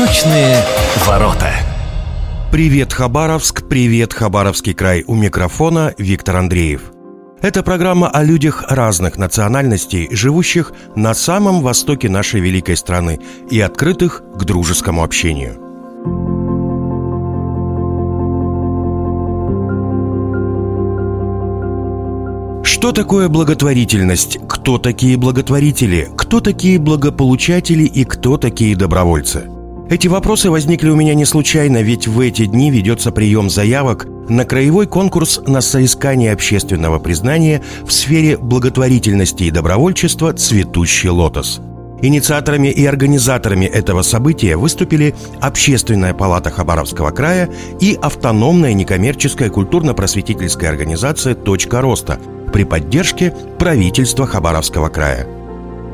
Восточные ворота. Привет, Хабаровск, привет, Хабаровский край. У микрофона Виктор Андреев. Это программа о людях разных национальностей, живущих на самом востоке нашей великой страны и открытых к дружескому общению. Что такое благотворительность? Кто такие благотворители? Кто такие благополучатели и кто такие добровольцы? Эти вопросы возникли у меня не случайно, ведь в эти дни ведется прием заявок на краевой конкурс на соискание общественного признания в сфере благотворительности и добровольчества «Цветущий лотос». Инициаторами и организаторами этого события выступили Общественная палата Хабаровского края и автономная некоммерческая культурно-просветительская организация «Точка роста», при поддержке правительства Хабаровского края.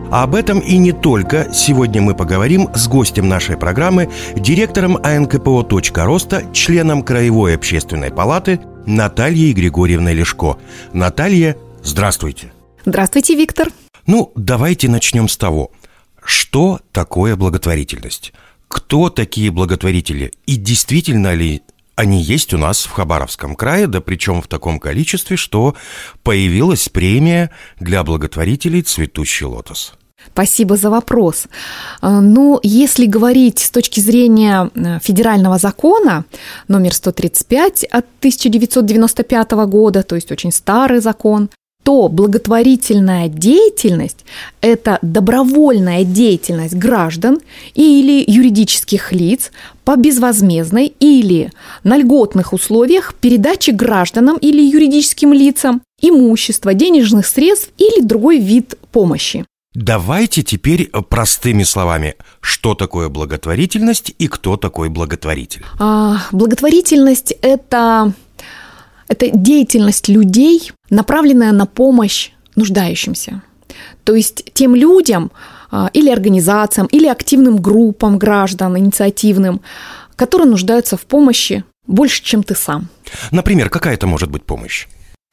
А об этом и не только сегодня мы поговорим с гостем нашей программы, директором АНКПО «Точка роста», членом Краевой общественной палаты Натальей Григорьевной Лешко. Наталья, здравствуйте. Здравствуйте, Виктор. Ну, давайте начнем с того, что такое благотворительность? Кто такие благотворители? И действительно ли они есть у нас в Хабаровском крае, да причем в таком количестве, что появилась премия для благотворителей «Цветущий лотос». Спасибо за вопрос. Э, ну, если говорить с точки зрения э, федерального закона номер 135 от 1995 года, то есть очень старый закон, то благотворительная деятельность – это добровольная деятельность граждан или юридических лиц по безвозмездной или на льготных условиях передачи гражданам или юридическим лицам имущества, денежных средств или другой вид помощи. Давайте теперь простыми словами, что такое благотворительность и кто такой благотворитель? А, благотворительность – это это деятельность людей, направленная на помощь нуждающимся. То есть тем людям а, или организациям, или активным группам граждан, инициативным, которые нуждаются в помощи больше, чем ты сам. Например, какая это может быть помощь?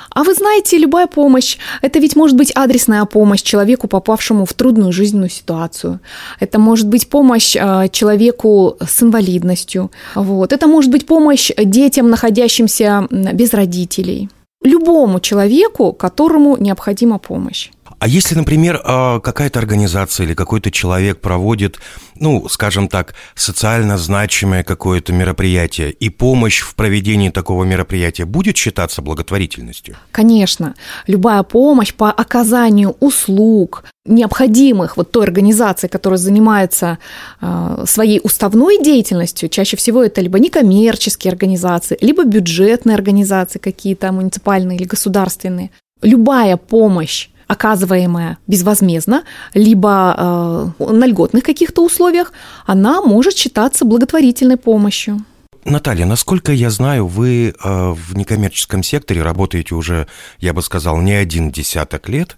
А вы знаете, любая помощь, это ведь может быть адресная помощь человеку, попавшему в трудную жизненную ситуацию. Это может быть помощь а, человеку с инвалидностью. Вот. Это может быть помощь детям, находящимся без родителей. Любому человеку, которому необходима помощь. А если, например, а, какая-то организация или какой-то человек проводит, ну, скажем так, социально значимое какое-то мероприятие, и помощь в проведении такого мероприятия будет считаться благотворительностью? Конечно. Любая помощь по оказанию услуг, необходимых вот той организации, которая занимается э, своей уставной деятельностью, чаще всего это либо некоммерческие организации, либо бюджетные организации какие-то муниципальные или государственные. Любая помощь оказываемая безвозмездно, либо э, на льготных каких-то условиях, она может считаться благотворительной помощью. Наталья, насколько я знаю, вы э, в некоммерческом секторе работаете уже, я бы сказал, не один десяток лет.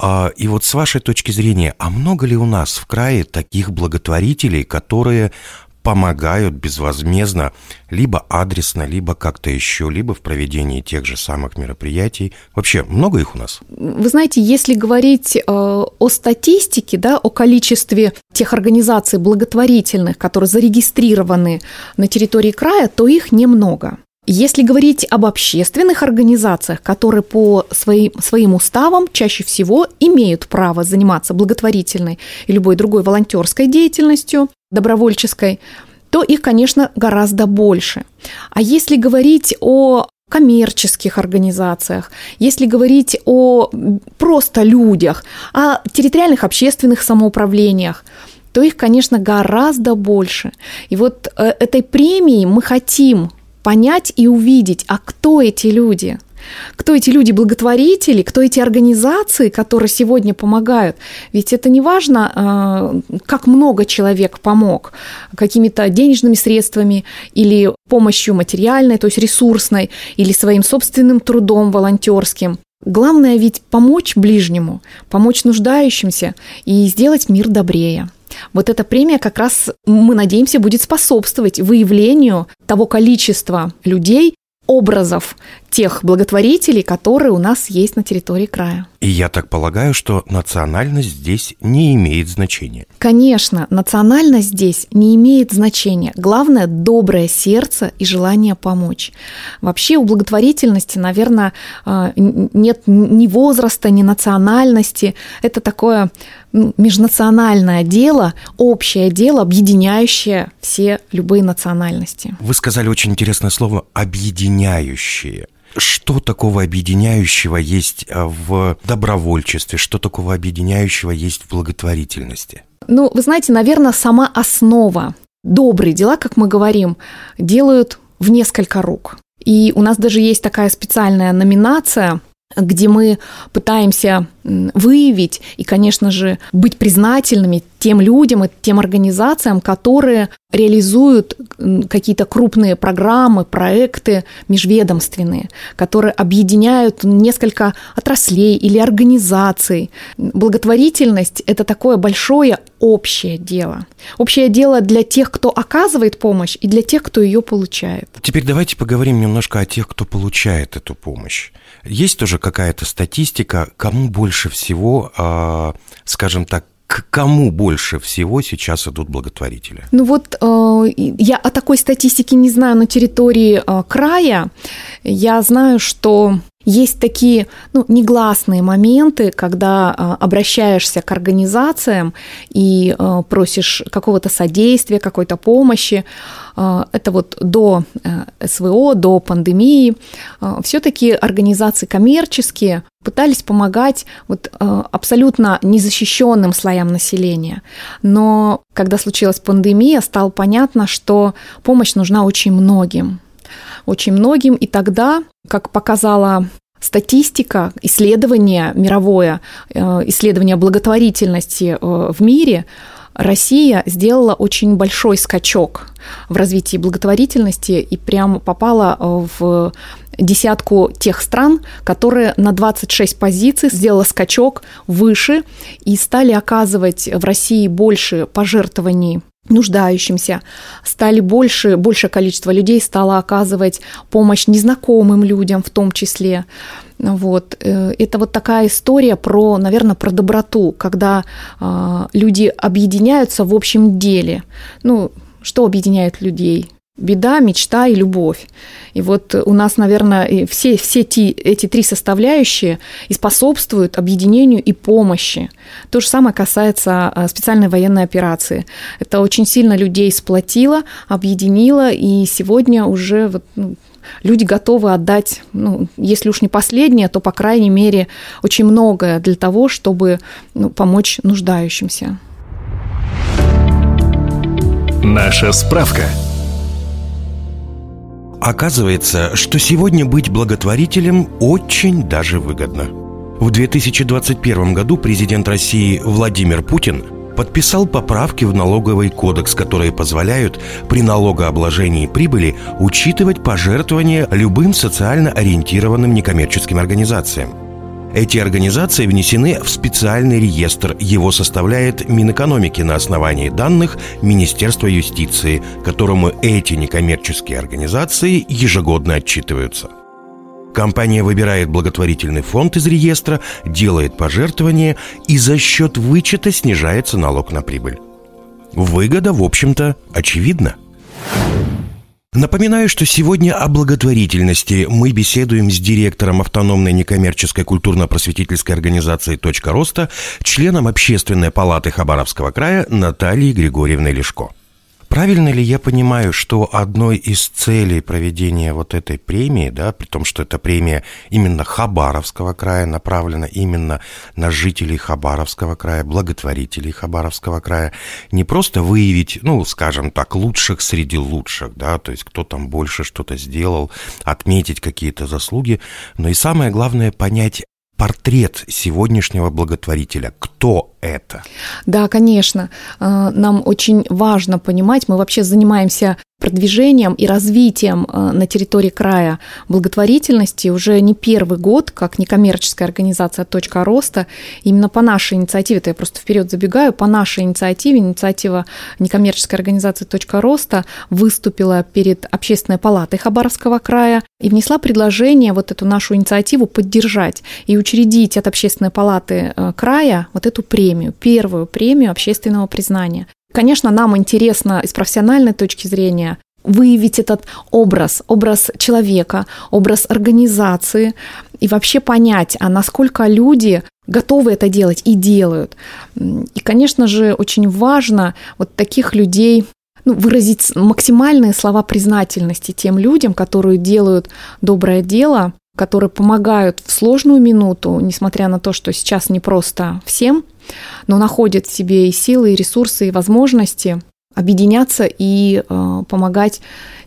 Э, и вот с вашей точки зрения, а много ли у нас в крае таких благотворителей, которые помогают безвозмездно, либо адресно, либо как-то еще, либо в проведении тех же самых мероприятий. Вообще, много их у нас? Вы знаете, если говорить э, о статистике, да, о количестве тех организаций благотворительных, которые зарегистрированы на территории края, то их немного. Если говорить об общественных организациях, которые по своим, своим уставам чаще всего имеют право заниматься благотворительной и любой другой волонтерской деятельностью, добровольческой, то их, конечно, гораздо больше. А если говорить о коммерческих организациях, если говорить о просто людях, о территориальных общественных самоуправлениях, то их, конечно, гораздо больше. И вот э, этой премией мы хотим понять и увидеть, а кто эти люди – кто эти люди благотворители, кто эти организации, которые сегодня помогают. Ведь это не важно, а, как много человек помог, какими-то денежными средствами или помощью материальной, то есть ресурсной, или своим собственным трудом волонтерским. Главное ведь помочь ближнему, помочь нуждающимся и сделать мир добрее. Вот эта премия как раз, мы надеемся, будет способствовать выявлению того количества людей, образов тех благотворителей, которые у нас есть на территории края. И я так полагаю, что национальность здесь не имеет значения. Конечно, национальность здесь не имеет значения. Главное – доброе сердце и желание помочь. Вообще у благотворительности, наверное, э, нет ни возраста, ни национальности. Это такое ну, межнациональное дело, общее дело, объединяющее все любые национальности. Вы сказали очень интересное слово «объединяющее». Что такого объединяющего есть а, в добровольчестве? Что такого объединяющего есть в благотворительности? Ну, вы знаете, наверное, сама основа. Добрые дела, как мы говорим, делают в несколько рук. И у нас даже есть такая специальная номинация где мы пытаемся выявить и, конечно же, быть признательными тем людям и тем организациям, которые реализуют какие-то крупные программы, проекты межведомственные, которые объединяют несколько отраслей или организаций. Благотворительность – это такое большое общее дело. Общее дело для тех, кто оказывает помощь, и для тех, кто ее получает. Теперь давайте поговорим немножко о тех, кто получает эту помощь. Есть тоже какая-то статистика, кому больше всего, а, скажем так, к кому больше всего сейчас идут благотворители? Ну вот э, я о такой статистике не знаю на территории э, края. Я знаю, что есть такие ну, негласные моменты, когда э, обращаешься к организациям и э, просишь какого-то содействия, какой-то помощи. Э, это вот до э, СВО, до пандемии. Все-таки организации коммерческие пытались помогать вот, абсолютно незащищенным слоям населения. Но когда случилась пандемия, стало понятно, что помощь нужна очень многим очень многим. И тогда, как показала статистика, исследование мировое, э, исследование благотворительности э, в мире, Россия сделала очень большой скачок в развитии благотворительности и прям попала э, в десятку тех стран, которые на 26 позиций сделала скачок выше и стали оказывать в России больше пожертвований нуждающимся, стали больше, большее количество людей стало оказывать помощь незнакомым людям в том числе. Вот. Э, это вот такая история про, наверное, про доброту, когда э, люди объединяются в общем деле. Ну, что объединяет людей? Беда, мечта и любовь. И вот у нас, наверное, все, все те, эти три составляющие и способствуют объединению и помощи. То же самое касается а, специальной военной операции. Это очень сильно людей сплотило, объединило, и сегодня уже вот, ну, люди готовы отдать, ну, если уж не последнее, то, по крайней мере, очень многое для того, чтобы ну, помочь нуждающимся. Наша справка – Оказывается, что сегодня быть благотворителем очень даже выгодно. В 2021 году президент России Владимир Путин подписал поправки в налоговый кодекс, которые позволяют при налогообложении прибыли учитывать пожертвования любым социально ориентированным некоммерческим организациям – эти организации внесены в специальный реестр. Его составляет Минэкономики на основании данных Министерства юстиции, которому эти некоммерческие организации ежегодно отчитываются. Компания выбирает благотворительный фонд из реестра, делает пожертвования и за счет вычета снижается налог на прибыль. Выгода, в общем-то, очевидна. Напоминаю, что сегодня о благотворительности мы беседуем с директором автономной некоммерческой культурно-просветительской организации «Точка роста», членом Общественной палаты Хабаровского края Натальей Григорьевной Лешко. Правильно ли я понимаю, что одной из целей проведения вот этой премии, да, при том, что эта премия именно Хабаровского края направлена именно на жителей Хабаровского края, благотворителей Хабаровского края, не просто выявить, ну, скажем так, лучших среди лучших, да, то есть кто там больше что-то сделал, отметить какие-то заслуги, но и самое главное понять, портрет сегодняшнего благотворителя. Кто это? Да, конечно. А, нам очень важно понимать, мы вообще занимаемся продвижением и развитием э, на территории края благотворительности уже не первый год, как некоммерческая организация «Точка роста». Именно по нашей инициативе, это я просто вперед забегаю, по нашей инициативе, инициатива некоммерческой организации «Точка роста» выступила перед Общественной палатой Хабаровского края и внесла предложение вот эту нашу инициативу поддержать и учредить от Общественной палаты э, края вот эту премию, первую премию общественного признания. Конечно, нам интересно с профессиональной точки зрения выявить этот образ, образ человека, образ организации и вообще понять, а насколько люди готовы это делать и делают. И, конечно же, очень важно вот таких людей ну, выразить максимальные слова признательности тем людям, которые делают доброе дело, которые помогают в сложную минуту, несмотря на то, что сейчас не просто всем, но находят в себе и силы, и ресурсы, и возможности объединяться и э, помогать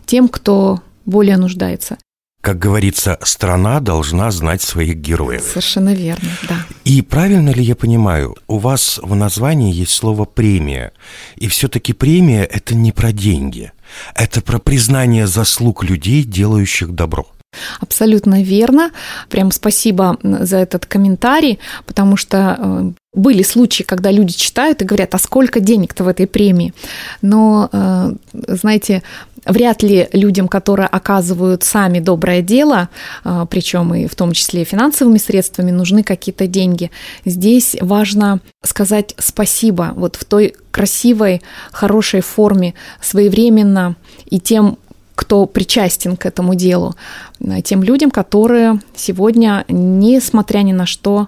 тем, кто более нуждается. Как говорится, страна должна знать своих героев. Совершенно верно, да. И правильно ли я понимаю, у вас в названии есть слово «премия», и все-таки премия – это не про деньги, это про признание заслуг людей, делающих добро – Абсолютно верно. Прям спасибо за этот комментарий, потому что э, были случаи, когда люди читают и говорят, а сколько денег-то в этой премии? Но, э, знаете, вряд ли людям, которые оказывают сами доброе дело, э, причем и в том числе финансовыми средствами, нужны какие-то деньги. Здесь важно сказать спасибо вот в той красивой, хорошей форме, своевременно и тем кто причастен к этому делу, э, тем людям, которые сегодня, несмотря ни на что,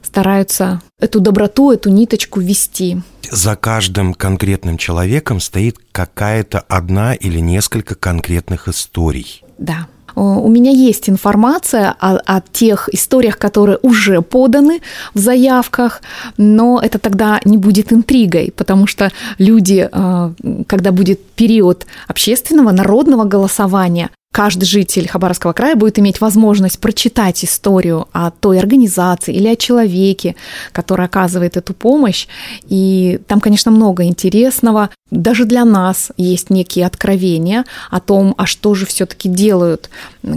стараются эту доброту, эту ниточку вести. За каждым конкретным человеком стоит какая-то одна или несколько конкретных историй. Да. У меня есть информация о, о тех историях, которые уже поданы в заявках, но это тогда не будет интригой, потому что люди, э, когда будет период общественного, народного голосования, каждый житель Хабаровского края будет иметь возможность прочитать историю о той организации или о человеке, который оказывает эту помощь. И там, конечно, много интересного. Даже для нас есть некие откровения о том, а что же все-таки делают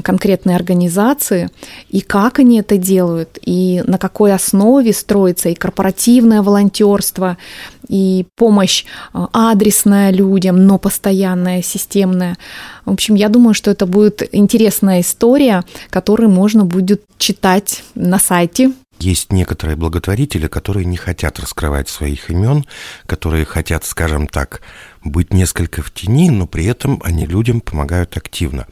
конкретные организации, и как они это делают, и на какой основе строится и корпоративное волонтерство, и помощь а, адресная людям, но постоянная, системная. В общем, я думаю, что это будет интересная история, которую можно будет читать на сайте есть некоторые благотворители, которые не хотят раскрывать своих имен, которые хотят, скажем так, быть несколько в тени, но при этом они людям помогают активно.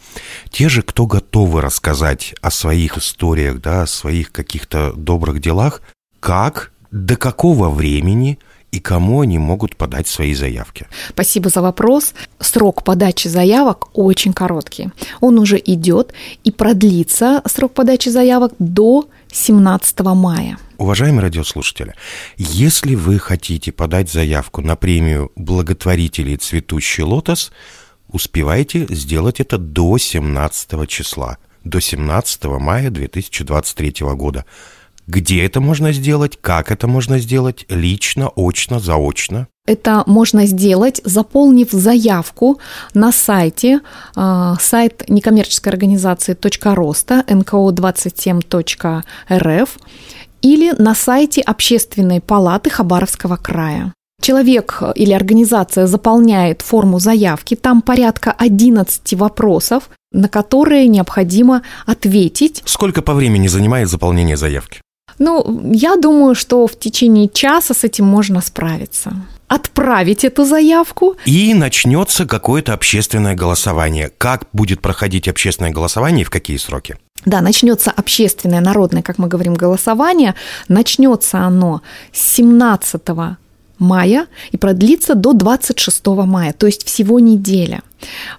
Те же, кто готовы рассказать о своих историях, да, о своих каких-то добрых делах, как, до какого времени – и кому они могут подать свои заявки? Спасибо за вопрос. Срок подачи заявок очень короткий. Он уже идет и продлится срок подачи заявок до 17 мая. Уважаемые радиослушатели, если вы хотите подать заявку на премию благотворителей «Цветущий лотос», успевайте сделать это до 17 числа, до 17 мая 2023 года. Где это можно сделать, как это можно сделать, лично, очно, заочно? Это можно сделать, заполнив заявку на сайте, э, сайт некоммерческой организации «Точка роста» nko27.rf или на сайте Общественной палаты Хабаровского края. Человек или организация заполняет форму заявки, там порядка 11 вопросов, на которые необходимо ответить. Сколько по времени занимает заполнение заявки? Ну, я думаю, что в течение часа с этим можно справиться отправить эту заявку. И начнется какое-то общественное голосование. Как будет проходить общественное голосование и в какие сроки? Да, начнется общественное, народное, как мы говорим, голосование. Начнется оно с 17 мая и продлится до 26 мая, то есть всего неделя.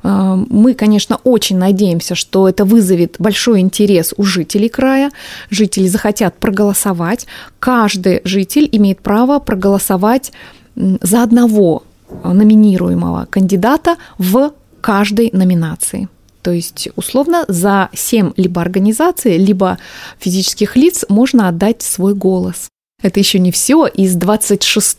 Э, мы, конечно, очень надеемся, что это вызовет большой интерес у жителей края. Жители захотят проголосовать. Каждый житель имеет право проголосовать за одного номинируемого кандидата в каждой номинации. То есть, условно, за 7 либо организаций, либо физических лиц можно отдать свой голос. Это еще не все. Из 26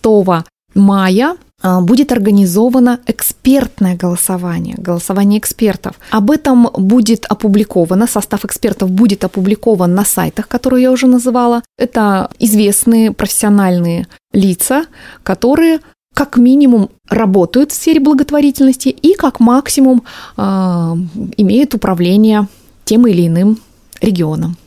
мая а, будет организовано экспертное голосование, голосование экспертов. Об этом будет опубликовано, состав экспертов будет опубликован на сайтах, которые я уже называла. Это известные профессиональные лица, которые как минимум работают в сфере благотворительности и как максимум э, имеют управление тем или иным регионом.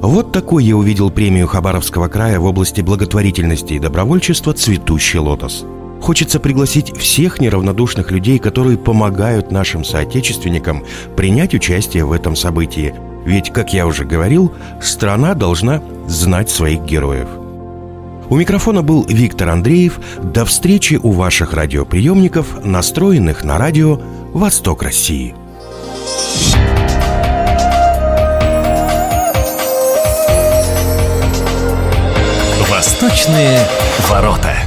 Вот такой я увидел премию Хабаровского края в области благотворительности и добровольчества «Цветущий лотос». Хочется пригласить всех неравнодушных людей, которые помогают нашим соотечественникам принять участие в этом событии. Ведь, как я уже говорил, страна должна знать своих героев. У микрофона был Виктор Андреев. До встречи у ваших радиоприемников, настроенных на радио «Восток России». Восточные ворота.